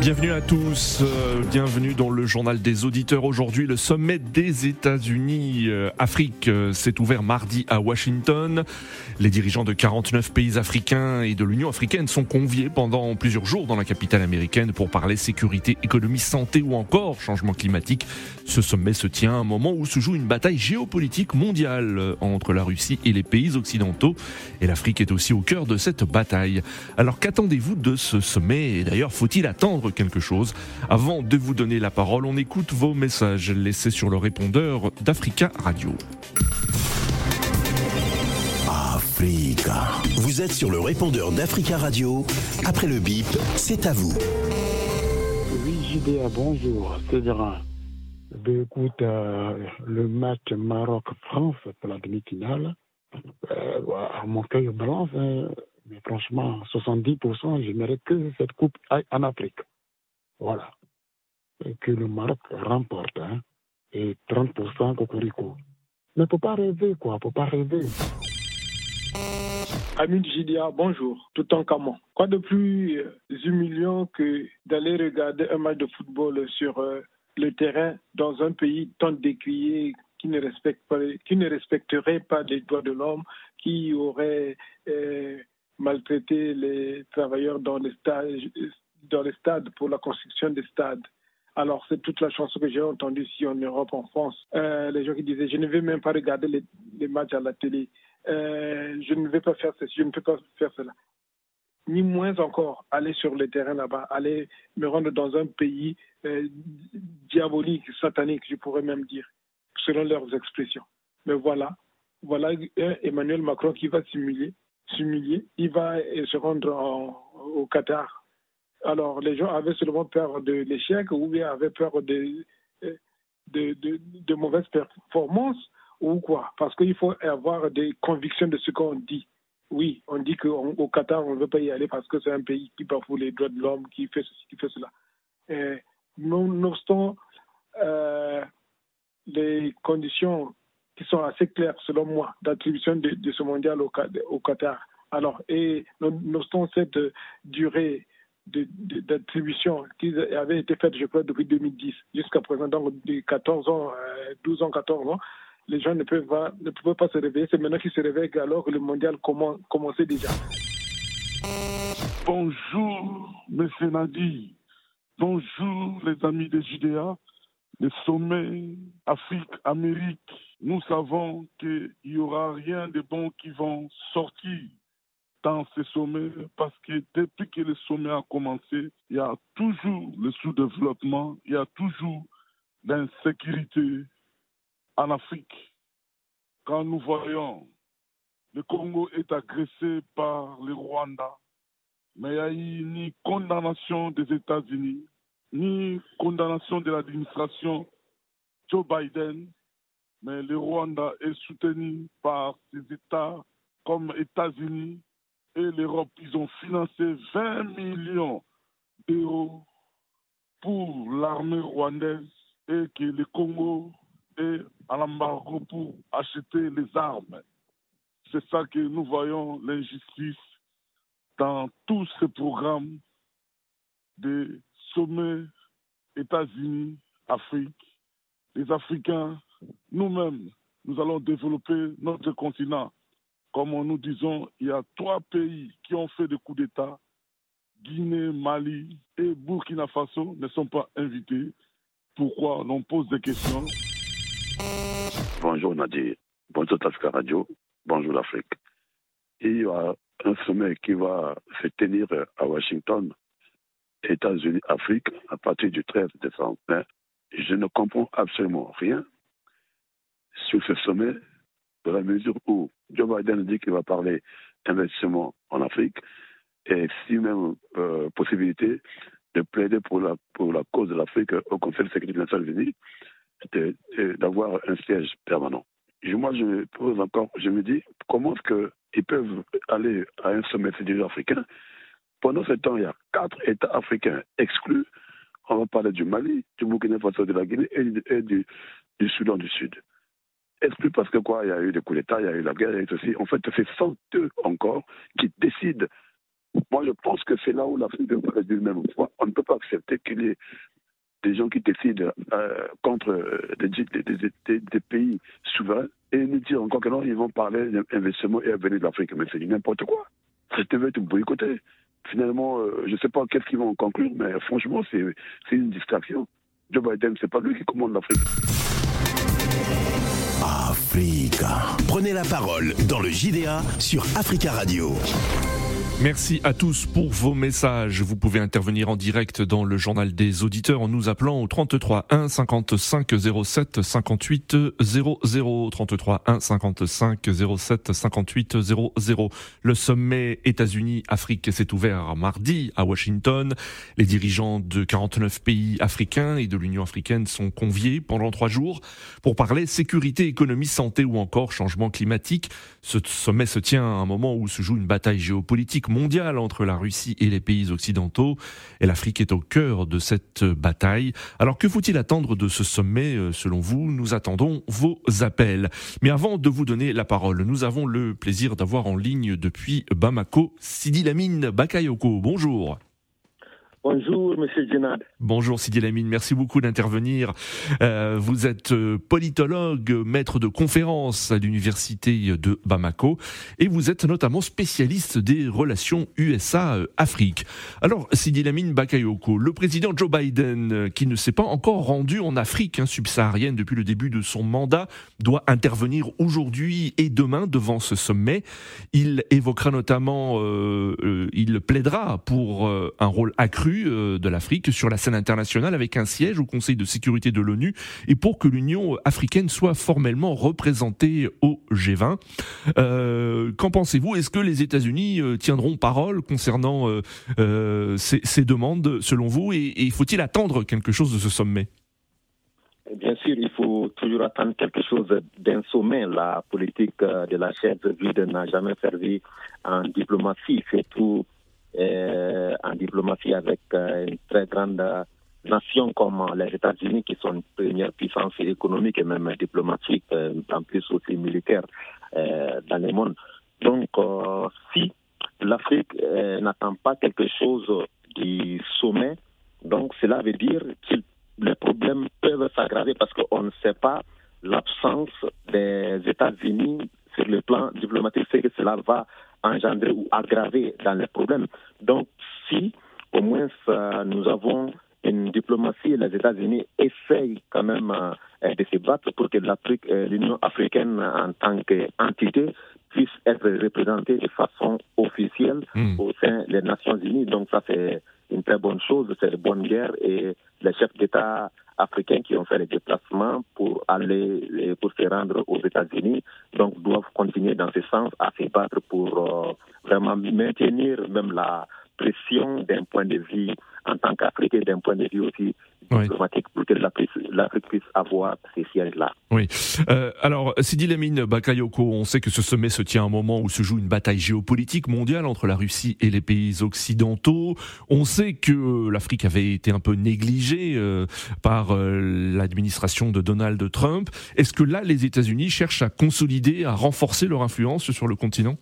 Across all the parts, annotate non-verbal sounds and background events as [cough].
Bienvenue à tous, euh, bienvenue dans le journal des auditeurs. Aujourd'hui, le sommet des États-Unis euh, Afrique euh, s'est ouvert mardi à Washington. Les dirigeants de 49 pays africains et de l'Union africaine sont conviés pendant plusieurs jours dans la capitale américaine pour parler sécurité, économie, santé ou encore changement climatique. Ce sommet se tient à un moment où se joue une bataille géopolitique mondiale entre la Russie et les pays occidentaux. Et l'Afrique est aussi au cœur de cette bataille. Alors qu'attendez-vous de ce sommet? Et d'ailleurs, faut-il attendre quelque chose Avant de vous donner la parole, on écoute vos messages laissés sur le répondeur d'Africa Radio. Africa. Vous êtes sur le répondeur d'Africa Radio. Après le bip, c'est à vous. Oui, JDA, bonjour. C'est Dira. Ben, écoute, euh, le match Maroc-France pour la demi-finale, euh, à mon cœur balance, hein, mais franchement, 70%, j'aimerais que cette coupe aille en Afrique. Voilà. Que le Maroc remporte, hein, et 30% Cocorico. Mais faut pas rêver, quoi, faut pas rêver. Amin Gidia, bonjour, tout en camon. Quoi de plus euh, humiliant que d'aller regarder un match de football sur euh, le terrain dans un pays tant décrié qui ne, respecte pas, qui ne respecterait pas les droits de l'homme, qui aurait euh, maltraité les travailleurs dans les, stades, dans les stades pour la construction des stades. Alors, c'est toute la chanson que j'ai entendue ici en Europe, en France. Euh, les gens qui disaient, je ne vais même pas regarder les, matchs à la télé. Euh, je ne vais pas faire ceci, je ne peux pas faire cela. Ni moins encore aller sur le terrain là-bas, aller me rendre dans un pays euh, diabolique, satanique, je pourrais même dire, selon leurs expressions. Mais voilà, voilà Emmanuel Macron qui va s'humilier, s'humilier, il va se rendre en, au Qatar. Alors, les gens avaient seulement peur de l'échec ou bien avaient peur de, de, de, mauvaises performances ou quoi Parce qu'il faut avoir des convictions de ce qu'on dit. Oui, on dit qu'au Qatar, on ne veut pas y aller parce que c'est un pays qui bafoue les droits de l'homme, qui fait ceci, qui fait cela. Et, nonobstant euh, les conditions qui sont assez claires, selon moi, d'attribution de, ce mondial au, au Qatar. Alors, et nonobstant cette durée d'attribution qui avait été faite, je crois, depuis 2010 jusqu'à présent, donc de 14 ans, 12 ans, 14 ans, les gens ne peuvent pas, ne pouvaient pas se réveiller. C'est maintenant qu'ils se réveillent alors que le mondial commence, commençait déjà. Bonjour, M. Nadi. Bonjour, les amis des JDA. Les sommets Afrique-Amérique, nous savons qu'il n'y aura rien de bon qui vont sortir dans ces sommets parce que depuis que le sommet a commencé, il y a toujours le sous-développement, il y a toujours l'insécurité en Afrique. Quand nous voyons le Congo est agressé par le Rwanda, mais il n'y a eu ni condamnation des États-Unis, ni condamnation de l'administration Joe Biden, mais le Rwanda est soutenu par ces États comme États-Unis et l'Europe. Ils ont financé 20 millions d'euros pour l'armée rwandaise et que le Congo est à l'embargo pour acheter les armes. C'est ça que nous voyons l'injustice dans tous ces programmes de sommets États-Unis, Afrique. Les Africains, nous-mêmes, nous allons développer notre continent. Comme nous disons, il y a trois pays qui ont fait des coups d'État. Guinée, Mali et Burkina Faso ne sont pas invités. Pourquoi On pose des questions? Bonjour Nadir, bonjour Africa Radio, bonjour l'Afrique. Il y a un sommet qui va se tenir à Washington, États-Unis, Afrique, à partir du 13 décembre. Mais je ne comprends absolument rien sur ce sommet, dans la mesure où Joe Biden dit qu'il va parler investissement en Afrique, et si même euh, possibilité de plaider pour la, pour la cause de l'Afrique au Conseil de sécurité des Nations Unies, d'avoir un siège permanent. Et moi, je me pose encore, je me dis, comment est-ce qu'ils peuvent aller à un sommet fédéral africain Pendant ce temps, il y a quatre États africains exclus. On va parler du Mali, du Burkina Faso, de la Guinée et, du, du Soudan du Sud. Exclut parce que quoi? Il y a eu des coups d'État, il y a eu la guerre, et ceci. En fait, c'est sans eux encore qui décident. Moi, je pense que c'est là où l'Afrique devrait dire même fois. On ne peut pas accepter qu'il y ait des gens qui décident euh, contre euh, des, pays souverains et nous dire encore que non, ils vont parler d'investissement et avenir de l'Afrique. Mais c'est n'importe quoi. Ça devait être boycotté. Finalement, euh, je ne sais pas qu'est-ce qu'ils vont conclure, mais franchement, c'est une distraction. Joe Biden, c'est pas lui qui commande l'Afrique. Africa. Prenez la parole dans le JDA sur Africa Radio. Merci à tous pour vos messages. Vous pouvez intervenir en direct dans le journal des auditeurs en nous appelant au 33 1 55 07 58 00 33 1 55 07 58 00. Le sommet États-Unis-Afrique s'est ouvert mardi à Washington. Les dirigeants de 49 pays africains et de l'Union africaine sont conviés pendant trois jours pour parler sécurité, économie, santé ou encore changement climatique. Ce sommet se tient à un moment où se joue une bataille géopolitique mondiale entre la Russie et les pays occidentaux. Et l'Afrique est au cœur de cette bataille. Alors que faut-il attendre de ce sommet euh, selon vous? Nous attendons vos appels. Mais avant de vous donner la parole, nous avons le plaisir d'avoir en ligne depuis Bamako Sidi Lamine Bakayoko. Bonjour. Bonjour, Monsieur Djenad. Bonjour, Sidi Lamine. Merci beaucoup d'intervenir. Euh, vous êtes euh, politologue, maître de conférence à l'université de Bamako, et vous êtes notamment spécialiste des relations USA-Afrique. Alors, Sidi Lamine Bakayoko, le président Joe Biden, euh, qui ne s'est pas encore rendu en Afrique hein, subsaharienne depuis le début de son mandat, doit intervenir aujourd'hui et demain devant ce sommet. Il évoquera notamment, il plaidera pour un rôle accru euh, de l'Afrique sur la scène internationale avec un siège au Conseil de sécurité de l'ONU et pour que l'Union africaine soit formellement représentée au G20. Euh, qu'en pensez-vous? Est-ce que les États-Unis euh, tiendront parole concernant ces, demandes selon vous? Et, faut-il attendre quelque chose de ce sommet? Bien sûr, il faut toujours attendre quelque chose d'un sommet. La politique de la chaise vide n'a jamais servi en diplomatie, surtout en diplomatie avec euh, une très grande nation comme les États-Unis, qui sont une première puissance économique et même diplomatique, euh, en plus aussi militaire dans le monde. Donc, si l'Afrique n'attend pas quelque chose du sommet, donc cela veut dire que les problèmes peuvent s'aggraver parce qu'on ne sait pas l'absence des États-Unis sur le plan diplomatique, c'est que cela va engendrer ou aggraver dans les problèmes. Donc, si au moins nous avons une diplomatie, les États-Unis essayent quand même euh, de se battre pour que l'Afrique, euh, l'Union africaine en tant qu'entité puisse être représentée de façon officielle hmm. au sein des Nations Unies. Donc ça c'est une très bonne chose, c'est une bonne guerre et les chefs d'État africains qui ont fait les déplacements pour aller pour se rendre aux États-Unis, donc doivent continuer dans ce sens à se battre pour euh, vraiment maintenir même la pression d'un point de vue en tant qu'Africain, d'un point de vue aussi diplomatique, pour que l'Afrique puisse avoir ces sièges-là. Oui. Euh, alors, Sidi Lamine Bakayoko, on sait que ce sommet se tient à un moment où se joue une bataille géopolitique mondiale entre la Russie et les pays occidentaux. On sait que l'Afrique avait été un peu négligée euh, par euh, l'administration de Donald Trump. Est-ce que là, les États-Unis cherchent à consolider, à renforcer leur influence sur le continent?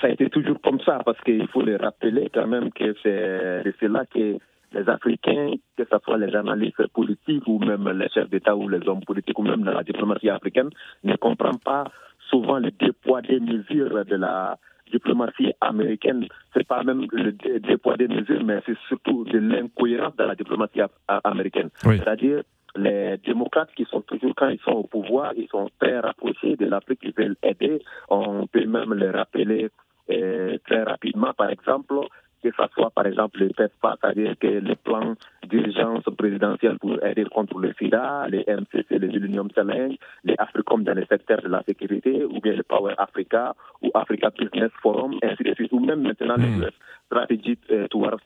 Ça a été toujours comme ça, parce qu'il faut le rappeler quand même que c'est là que les Africains, que ce soit les analystes politiques ou même les chefs d'État ou les hommes politiques ou même la diplomatie africaine, ne comprennent pas souvent le poids des mesures de la diplomatie américaine. C'est pas même le poids des mesures, mais c'est surtout de l'incohérence de la diplomatie américaine. C'est-à-dire les démocrates qui sont toujours, quand ils sont au pouvoir, ils sont très rapprochés de l'Afrique, ils veulent aider. On peut même les rappeler très rapidement, par exemple, que ce soit par exemple les PESPA, c'est-à-dire que les plans d'urgence présidentielle pour aider contre le SIDA, les MCC, les Millennium Challenge, les Africom dans le secteur de la sécurité, ou bien le Power Africa, ou Africa Business Forum, ainsi de suite, ou même maintenant mm. les stratégies euh, towards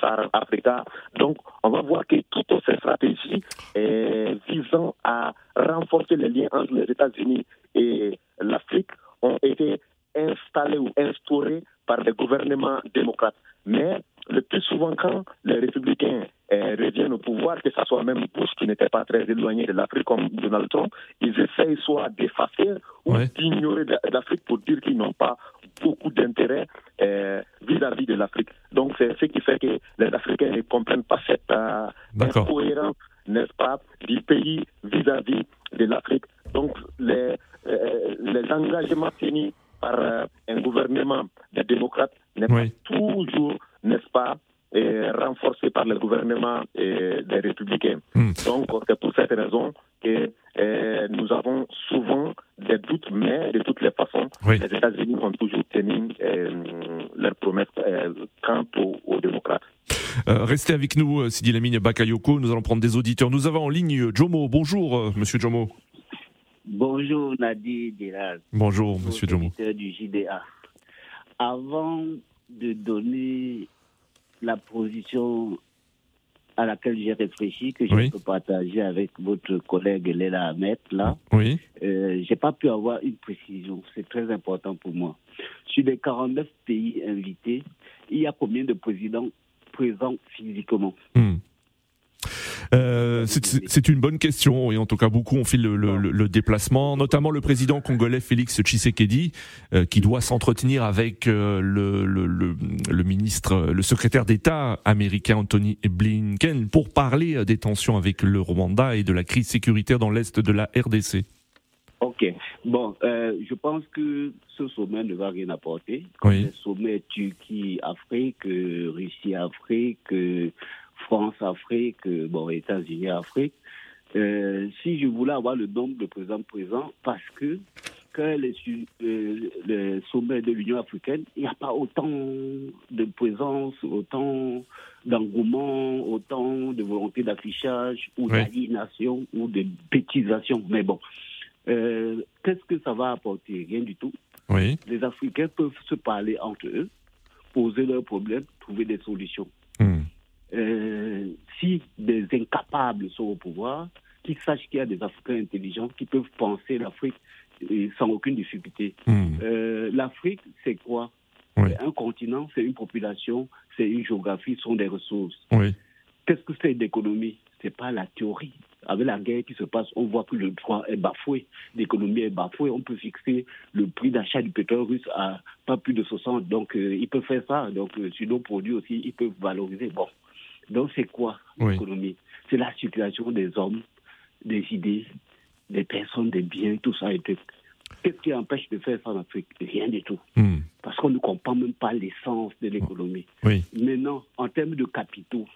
Sahara Africa. Donc, on va voir que toutes ces stratégies euh, visant à renforcer les liens entre les États-Unis et l'Afrique ont été installées ou instaurées par des gouvernements démocrates. Mais le plus souvent, quand les républicains reviennent au pouvoir, que ce soit même Bush qui n'était pas très éloigné de l'Afrique comme Donald Trump, ils essayent soit d'effacer ou d'ignorer l'Afrique pour dire qu'ils n'ont pas beaucoup d'intérêt vis-à-vis de l'Afrique. Donc c'est ce qui fait que les Africains ne comprennent pas cette incohérence, n'est-ce pas, du pays vis-à-vis de l'Afrique. Donc les, les engagements finis par euh, un gouvernement des démocrates n'est pas toujours, n'est-ce pas, renforcé par le gouvernement des républicains. Hmm. Donc, c'est pour cette raison que euh, nous avons souvent des doutes, mais de toutes les façons, les États-Unis ont toujours tenu euh, leurs promesses quant aux, démocrates. restez avec nous, Sidi Lamine Bakayoko. Nous allons prendre des auditeurs. Nous avons en ligne Jomo. Bonjour, monsieur Jomo. Bonjour Nadi Diraz. Bonjour Monsieur Jomo. du JDA. Avant de donner la position à laquelle j'ai réfléchi, que je peux partager avec votre collègue Léla Ahmed, là, oui. Euh, j'ai pas pu avoir une précision. C'est très important pour moi. Sur les 49 pays invités, il y a combien de présidents présents physiquement? Hmm. Euh, c'est une bonne question et en tout cas beaucoup ont fait le, déplacement, notamment le président congolais Félix Tshisekedi euh, qui doit s'entretenir avec euh, le, le, ministre, le secrétaire d'État américain Anthony Blinken pour parler des tensions avec le Rwanda et de la crise sécuritaire dans l'est de la RDC. Ok. Bon, je pense que ce sommet ne va rien apporter. Oui. Le sommet Turquie-Afrique, Russie-Afrique, France-Afrique, bon, États-Unis-Afrique. Euh, si je voulais avoir le nombre de présidents présents, parce que quand les, euh, sommets de l'Union africaine, il n'y a pas autant de présence, autant d'engouement, autant de volonté d'affichage ou d'aliénation ou de bêtisation. Mais bon, euh, qu'est-ce que ça va apporter? Rien du tout. Oui. Les Africains peuvent se parler entre eux, poser leurs problèmes, trouver des solutions. Euh, si des incapables sont au pouvoir, qu'ils sachent qu'il y a des Africains intelligents qui peuvent penser l'Afrique sans aucune difficulté. Hmm. Euh, L'Afrique, c'est quoi? C'est un continent, c'est une population, c'est une géographie, ce sont des ressources. Qu'est-ce que c'est l'économie C'est pas la théorie. Avec la guerre qui se passe, on voit que le droit est bafoué, l'économie est bafouée. On peut fixer le prix d'achat du pétrole russe à pas plus de 60. Donc, euh, ils peuvent faire ça. Donc, sur nos produits aussi, ils peuvent valoriser. Bon, donc c'est quoi l'économie C'est la circulation des hommes, des idées, des personnes, des biens, tout ça. Qu'est-ce qui empêche de faire ça en Afrique? Rien du tout. Hmm. Parce qu'on ne comprend même pas l'essence de l'économie. Maintenant, en termes de capitaux,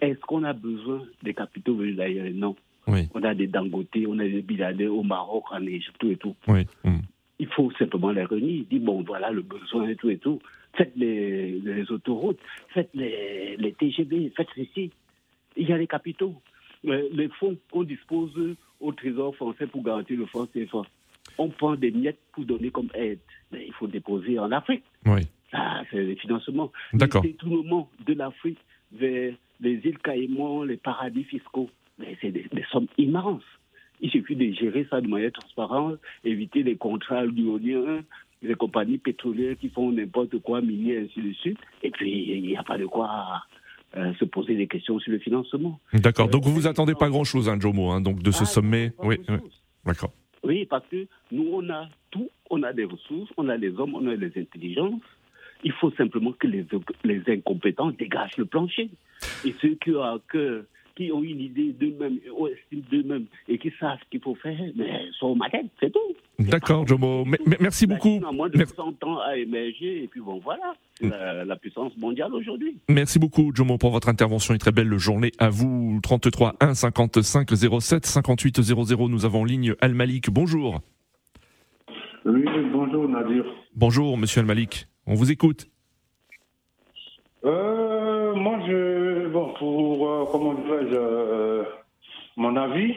est-ce qu'on a besoin des capitaux venus d'ailleurs? Non. On a des Dangote, on a des Biladé au Maroc, en Égypte, tout et tout. Hmm. Il faut simplement les réunir. Dire, bon, voilà le besoin et tout et tout faites les, autoroutes, faites les, les, TGV, faites ceci. Il y a les capitaux. Les fonds qu'on dispose au Trésor français pour garantir le franc CFA. On prend des miettes pour donner comme aide. Mais il faut déposer en Afrique. Oui. Ça, c'est le financement. D'accord. Le détournement de l'Afrique vers les îles Caïmans, les paradis fiscaux. Mais c'est des, des, sommes immenses. Il suffit de gérer ça de manière transparente, éviter les contrats lyoniens, les compagnies pétrolières qui font n'importe quoi, minier, ainsi de suite. Et puis, il n'y a pas de quoi euh, se poser des questions sur le financement. D'accord. Donc, vous vous attendez pas grand-chose, hein, Jomo, hein, donc de ce ah, sommet. Oui, d'accord. Oui, parce que nous, on a tout. On a des ressources, on a les hommes, on a les intelligences. Il faut simplement que les, les incompétents dégagent le plancher. Et ceux qui ont cœur qui ont une idée d'eux-mêmes, d'eux-mêmes et qui savent ce qu'il faut faire, mais sont malades, c'est tout. D'accord, Jomo. merci beaucoup. moins de 100 ans à émerger, et puis bon, voilà, c'est la, puissance mondiale aujourd'hui. Merci beaucoup, Jomo, pour votre intervention. Une très belle journée à vous. 33 1 55 07 58 00. Nous avons en ligne Al-Malik. Bonjour. Oui, bonjour, Nadir. Bonjour, monsieur Al-Malik. On vous écoute. Euh, moi, je, bon, pour, euh, comment dirais-je, euh, mon avis,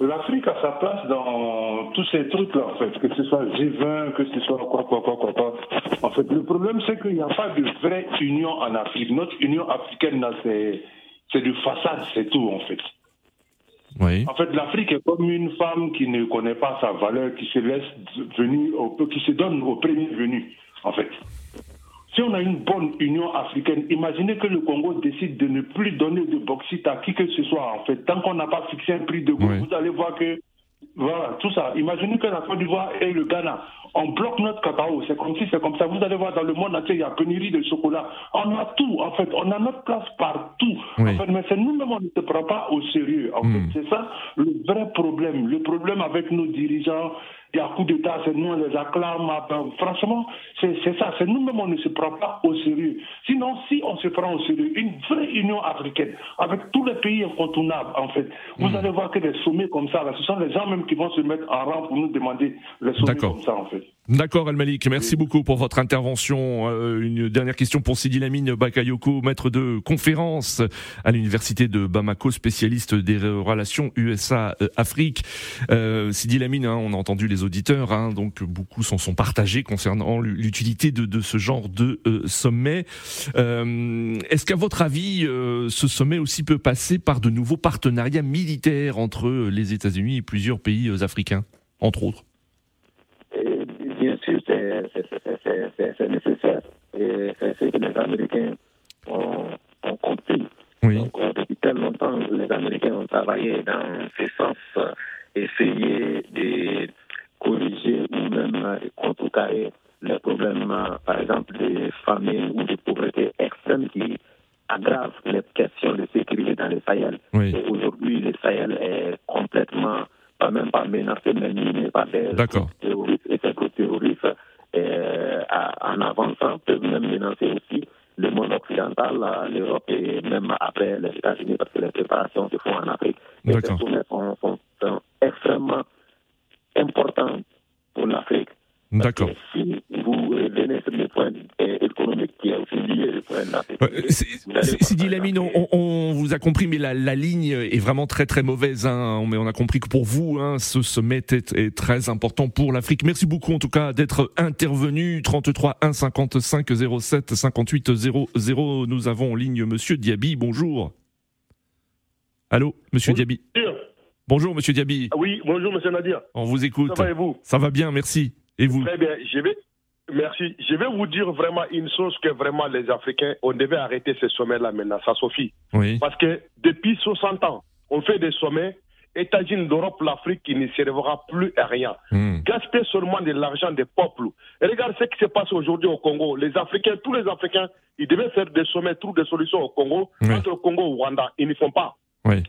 l'Afrique a sa place dans tous ces trucs-là, en fait, que ce soit G20, que ce soit quoi, quoi, quoi, quoi, quoi. En fait, le problème, c'est qu'il n'y a pas de vraie union en Afrique. Notre union africaine, c'est, c'est du façade, c'est tout, en fait. Oui. En fait, l'Afrique est comme une femme qui ne connaît pas sa valeur, qui se laisse venir, au, qui se donne au premier venu, en fait. Si on a une bonne Union africaine, imaginez que le Congo décide de ne plus donner de bauxite à qui que ce soit. En fait, tant qu'on n'a pas fixé un prix de goût, vous allez voir que voilà, tout ça. Imaginez que la Côte d'Ivoire et le Ghana, on bloque notre cacao. C'est comme si c'est comme ça. Vous allez voir dans le monde entier, il y a pénurie de chocolat. On a tout, en fait. On a notre place partout. En fait, mais c'est nous-mêmes, on ne se prend pas au sérieux. En fait, hmm. c'est ça le vrai problème. Le problème avec nos dirigeants, il y a coup d'État, c'est nous, on les acclame. Franchement, c'est ça. C'est nous-mêmes, on ne se prend pas au sérieux. Sinon, si on se prend au sérieux, une vraie Union africaine, avec tous les pays incontournables, en fait, vous hmm. allez voir que des sommets comme ça, ce sont les gens même qui vont se mettre en rang pour nous demander les sommets comme ça, en fait. D'accord, El Malik. Merci beaucoup pour votre intervention. Euh, une dernière question pour Sidi Lamine Bakayoko, maître de conférence à l'université de Bamako, spécialiste des relations USA-Afrique. Euh, Sidi Lamine, hein, on a entendu les auditeurs, hein, donc beaucoup s'en sont partagés concernant l'utilité de, ce genre de euh, sommet. Euh, est-ce qu'à votre avis, euh, ce sommet aussi peut passer par de nouveaux partenariats militaires entre les États-Unis et plusieurs pays africains, entre autres? C'est nécessaire. Et c'est ce que les Américains ont, compris. Oui. depuis tellement longtemps, les Américains ont travaillé dans ce sens, essayer de corriger ou même contrecarrer les problèmes, par exemple, des familles ou des pauvretés extrêmes qui aggravent les questions de sécurité dans les Sahel. Et aujourd'hui, le Sahel est complètement, pas même pas menacé, mais miné par des terroristes. Et ces terroristes, euh, en avançant, peuvent même menacer aussi le monde occidental, l'Europe et même après les États-Unis, parce que les préparations se font en Afrique. Et ces sommets sont extrêmement importants pour l'Afrique. D'accord. Si vous venez sur les points économiques qui est aussi lié au point Sidi Lamine, on, on, vous a compris, mais la, la, ligne est vraiment très très mauvaise. Hein. Mais on a compris que pour vous, hein, ce sommet est, est, très important pour l'Afrique. Merci beaucoup en tout cas d'être intervenu. 33 1 55 07 58 00. Nous avons en ligne Monsieur Diaby. Bonjour. Allô, Monsieur Diaby. Bonjour, monsieur Diaby. Ah oui, bonjour, monsieur Nadir. On vous écoute. Ça va et vous? Ça va bien, merci. Et vous Très bien. Je vais, merci. Je vais vous dire vraiment une chose que vraiment les Africains, on devait arrêter ces sommets-là maintenant. Ça suffit. Oui. Parce que depuis 60 ans, on fait des sommets. États-Unis d'Europe, l'Afrique qui ne servera plus à rien. Hmm. Gaspiller seulement de l'argent des peuples. Et regarde ce qui se passe aujourd'hui au Congo. Les Africains, tous les Africains, ils devaient faire des sommets, trouver des solutions au Congo, entre le Congo et Rwanda. Ils ne font pas. Oui.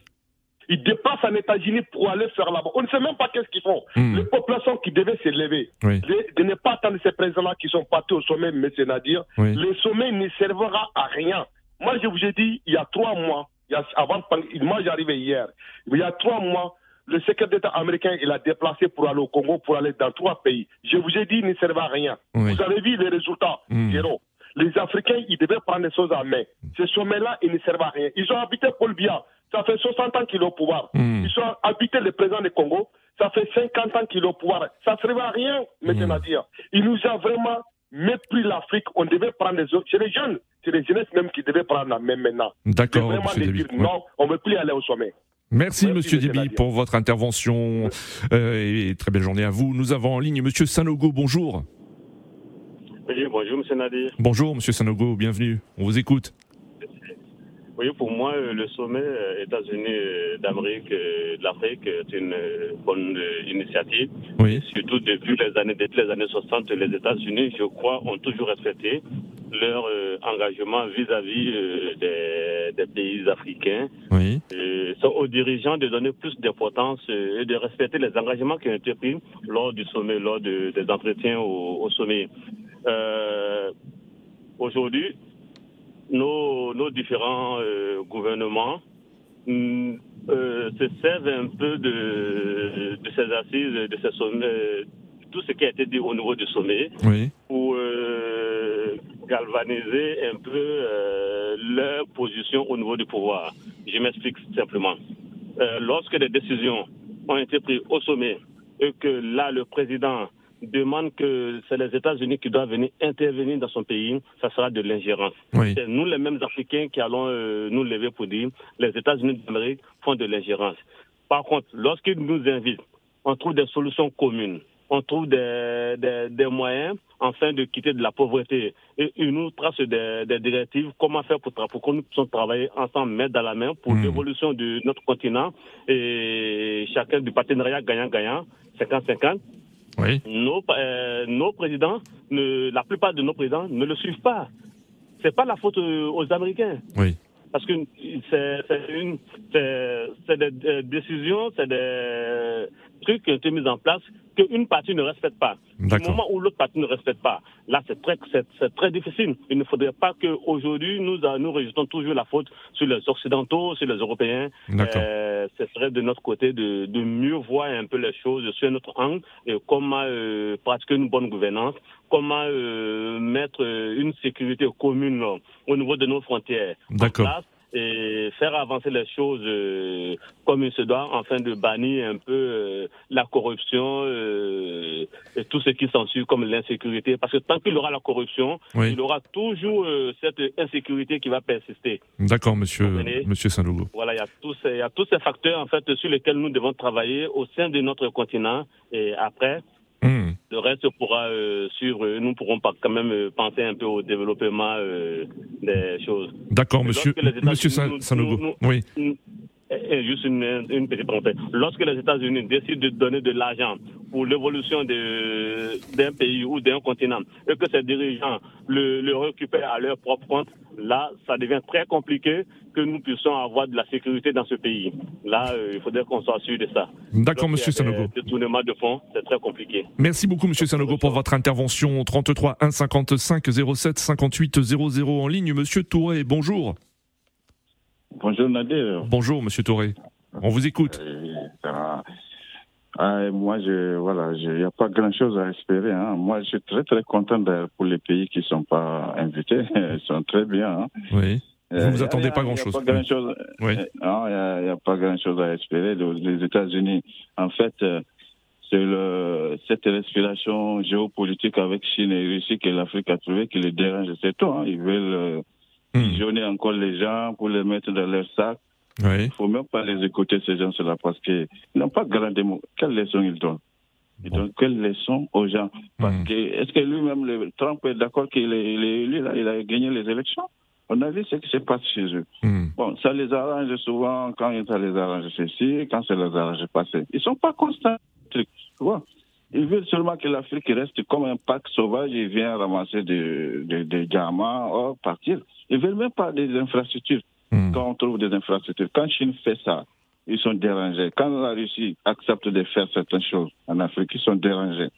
Ils dépassent en États-Unis pour aller faire là-bas. On ne sait même pas qu'est-ce qu'ils font. Hmm. Les populations qui devaient s'élever, de, ne pas attendre ces présidents-là qui sont partis au sommet, M. Nadir, le sommet ne servira à rien. Moi, je vous ai dit, il y a trois mois, il y a, avant, moi j'arrivais hier, il y a trois mois, le secrétaire d'État américain, il a déplacé pour aller au Congo, pour aller dans trois pays. Je vous ai dit, il ne servait à rien. Vous avez vu les résultats, mmh. Les Africains, ils devaient prendre les choses en main. Ce sommet-là, il ne servait à rien. Ils ont habité Paul Biya. Ça fait 60 ans qu'il est au pouvoir. Hmm. Ils ont habité le président du Congo. Ça fait 50 ans qu'il est au pouvoir. Ça ne servait à rien, maintenant à dire. Il nous a vraiment mépris l'Afrique. On devait prendre les autres. C'est les jeunes, c'est les jeunesses même qui devaient prendre la main maintenant. D'accord. vraiment dire non, on ne veut plus aller au sommet. Merci, Monsieur Déby pour votre intervention euh, et très belle journée à vous. Nous avons en ligne Monsieur Sanogo. Bonjour. Oui, bonjour Monsieur Nadir. Bonjour Monsieur Sanogo, bienvenue. On vous écoute. Oui, pour moi, euh, le sommet euh, États-Unis euh, d'Amérique, de l'Afrique, est une bonne initiative. Oui. Surtout depuis les années, depuis les années 60, les États-Unis, je crois, ont toujours respecté leur engagement vis-à-vis des, pays africains. Oui. C'est aux dirigeants de donner plus d'importance et de respecter les engagements qui ont été pris lors du sommet, lors des entretiens au, au sommet. Aujourd'hui, nos, nos différents euh, gouvernements mm, euh, se servent un peu de, de ces assises, de ces sommets, tout ce qui a été dit au niveau du sommet, pour euh, galvaniser un peu leur position au niveau du pouvoir. Je m'explique simplement. lorsque des décisions ont été prises au sommet et que là, le président demande que c'est les États-Unis qui doivent venir intervenir dans son pays, ça sera de l'ingérence. C'est nous, les mêmes Africains, qui allons euh, nous lever pour dire les États-Unis d'Amérique font de l'ingérence. Par contre, lorsqu'ils nous invitent, on trouve des solutions communes. on trouve des, des, moyens afin de quitter de la pauvreté. Et ils nous tracent des, directives, comment faire pour, pour que nous puissions travailler ensemble, main dans la main, pour hmm. l'évolution de notre continent et chacun du partenariat gagnant-gagnant, 50-50. Oui. Nos, euh, nos présidents, la plupart de nos présidents ne le suivent pas. C'est pas la faute aux Américains. Oui parce que c'est des décisions, c'est des trucs qui ont été mis en place qu'une partie ne respecte pas. Du moment où l'autre partie ne respecte pas, là c'est très, c'est très difficile. Il ne faudrait pas qu'aujourd'hui nous, nous rejetons toujours la faute sur les Occidentaux, sur les Européens. Euh, ce serait de notre côté de, de, mieux voir un peu les choses sur notre angle et comment euh, pratiquer une bonne gouvernance, comment euh, mettre une sécurité commune au niveau de nos frontières. D'accord et faire avancer les choses euh, comme il se doit, afin de bannir un peu euh, la corruption euh, et tout ce qui s'ensuit comme l'insécurité. Parce que tant qu'il aura la corruption, il y aura toujours cette insécurité qui va persister. D'accord, monsieur, monsieur saint Voilà, il y, a tous, il y a tous ces facteurs en fait sur lesquels nous devons travailler au sein de notre continent et après. Le reste pourra euh, suivre. Nous pourrons pas quand même euh, penser un peu au développement euh, des choses. D'accord, monsieur, monsieur Sanogo. Oui. Juste une, une, petite parenthèse. Lorsque les États-Unis décident de donner de l'argent pour l'évolution d'un pays ou d'un continent et que ces dirigeants le, le récupèrent à leur propre compte, là, ça devient très compliqué que nous puissions avoir de la sécurité dans ce pays. Là, euh, il faudrait qu'on soit sûr de ça. D'accord, Monsieur Sanogo. Détournement de fonds, c'est très compliqué. Merci beaucoup, Monsieur Sanogo, pour votre intervention. 33 1 55 07 58 00 en ligne. Monsieur Touré, bonjour. Bonjour Nadir. Bonjour Monsieur Touré. On vous écoute. Euh, ah, moi, je, voilà, il n'y a pas grand-chose à espérer. Hein. Moi, je suis très très content pour les pays qui ne sont pas invités. [laughs] Ils sont très bien. Hein. Oui. Vous ne vous euh, attendez pas grand-chose. Il n'y a, pas grand-chose à espérer. Les États-Unis, en fait, euh, c'est le, cette respiration géopolitique avec Chine et Russie que l'Afrique a trouvé qui les dérange. C'est tout. Hein. Ils veulent visionner hmm. encore les gens pour les mettre dans leur sac il ne faut même pas les écouter, ces gens-là, parce qu'ils n'ont pas grand démo. Quelle leçon ils donnent? Ils donnent quelle leçon aux gens? Parce hmm. que, est-ce que lui-même, Trump est d'accord qu'il est, élu, il a gagné les élections? On a vu ce qui se passe chez eux. Hmm. Bon, ça les arrange souvent quand ça les arrange ceci, quand ça les arrange passé. Ils sont pas constants, tu vois. Ils veulent seulement que l'Afrique reste comme un parc sauvage et vient ramasser des, des, des gamins, or partir. Ils veulent même pas des infrastructures. Hmm. Quand on trouve des infrastructures, quand Chine fait ça, ils sont dérangés. Quand la Russie accepte de faire certaines choses en Afrique, ils sont dérangés.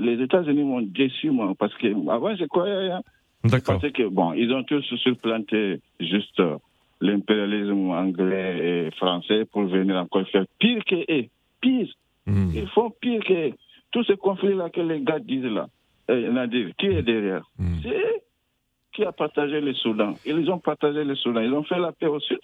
les États-Unis m'ont déçu, moi, parce que avant, je croyais rien. D'accord. Parce que, bon, ils ont tous surplanté juste euh, l'impérialisme anglais et français pour venir encore faire pire que eux. Pire. Hmm. Ils font pire que Tous ces conflits-là que les gars disent là, euh, Nadir, qui est derrière hmm. C'est qui a partagé le Soudan Ils ont partagé le Soudan. Ils ont fait la paix au sud.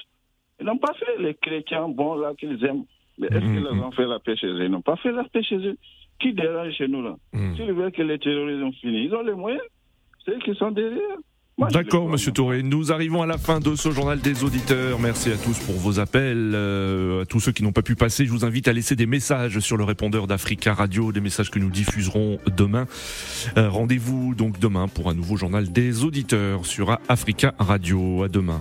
Ils n'ont pas fait les chrétiens bons là qu'ils aiment. Mais est-ce qu'ils mhm. ont fait la paix chez eux? Ils n'ont pas fait la paix chez eux. Qui dérange chez nous là? S'ils veulent que les terroristes ont fini, ils ont les moyens. C'est eux qui sont derrière. D'accord, Monsieur Touré. Nous arrivons à la fin de ce journal des auditeurs. Merci à tous pour vos appels. Euh, à tous ceux qui n'ont pas pu passer, je vous invite à laisser des messages sur le répondeur d'Africa Radio, des messages que nous diffuserons demain. Euh, rendez-vous donc demain pour un nouveau journal des auditeurs sur Africa Radio. À demain.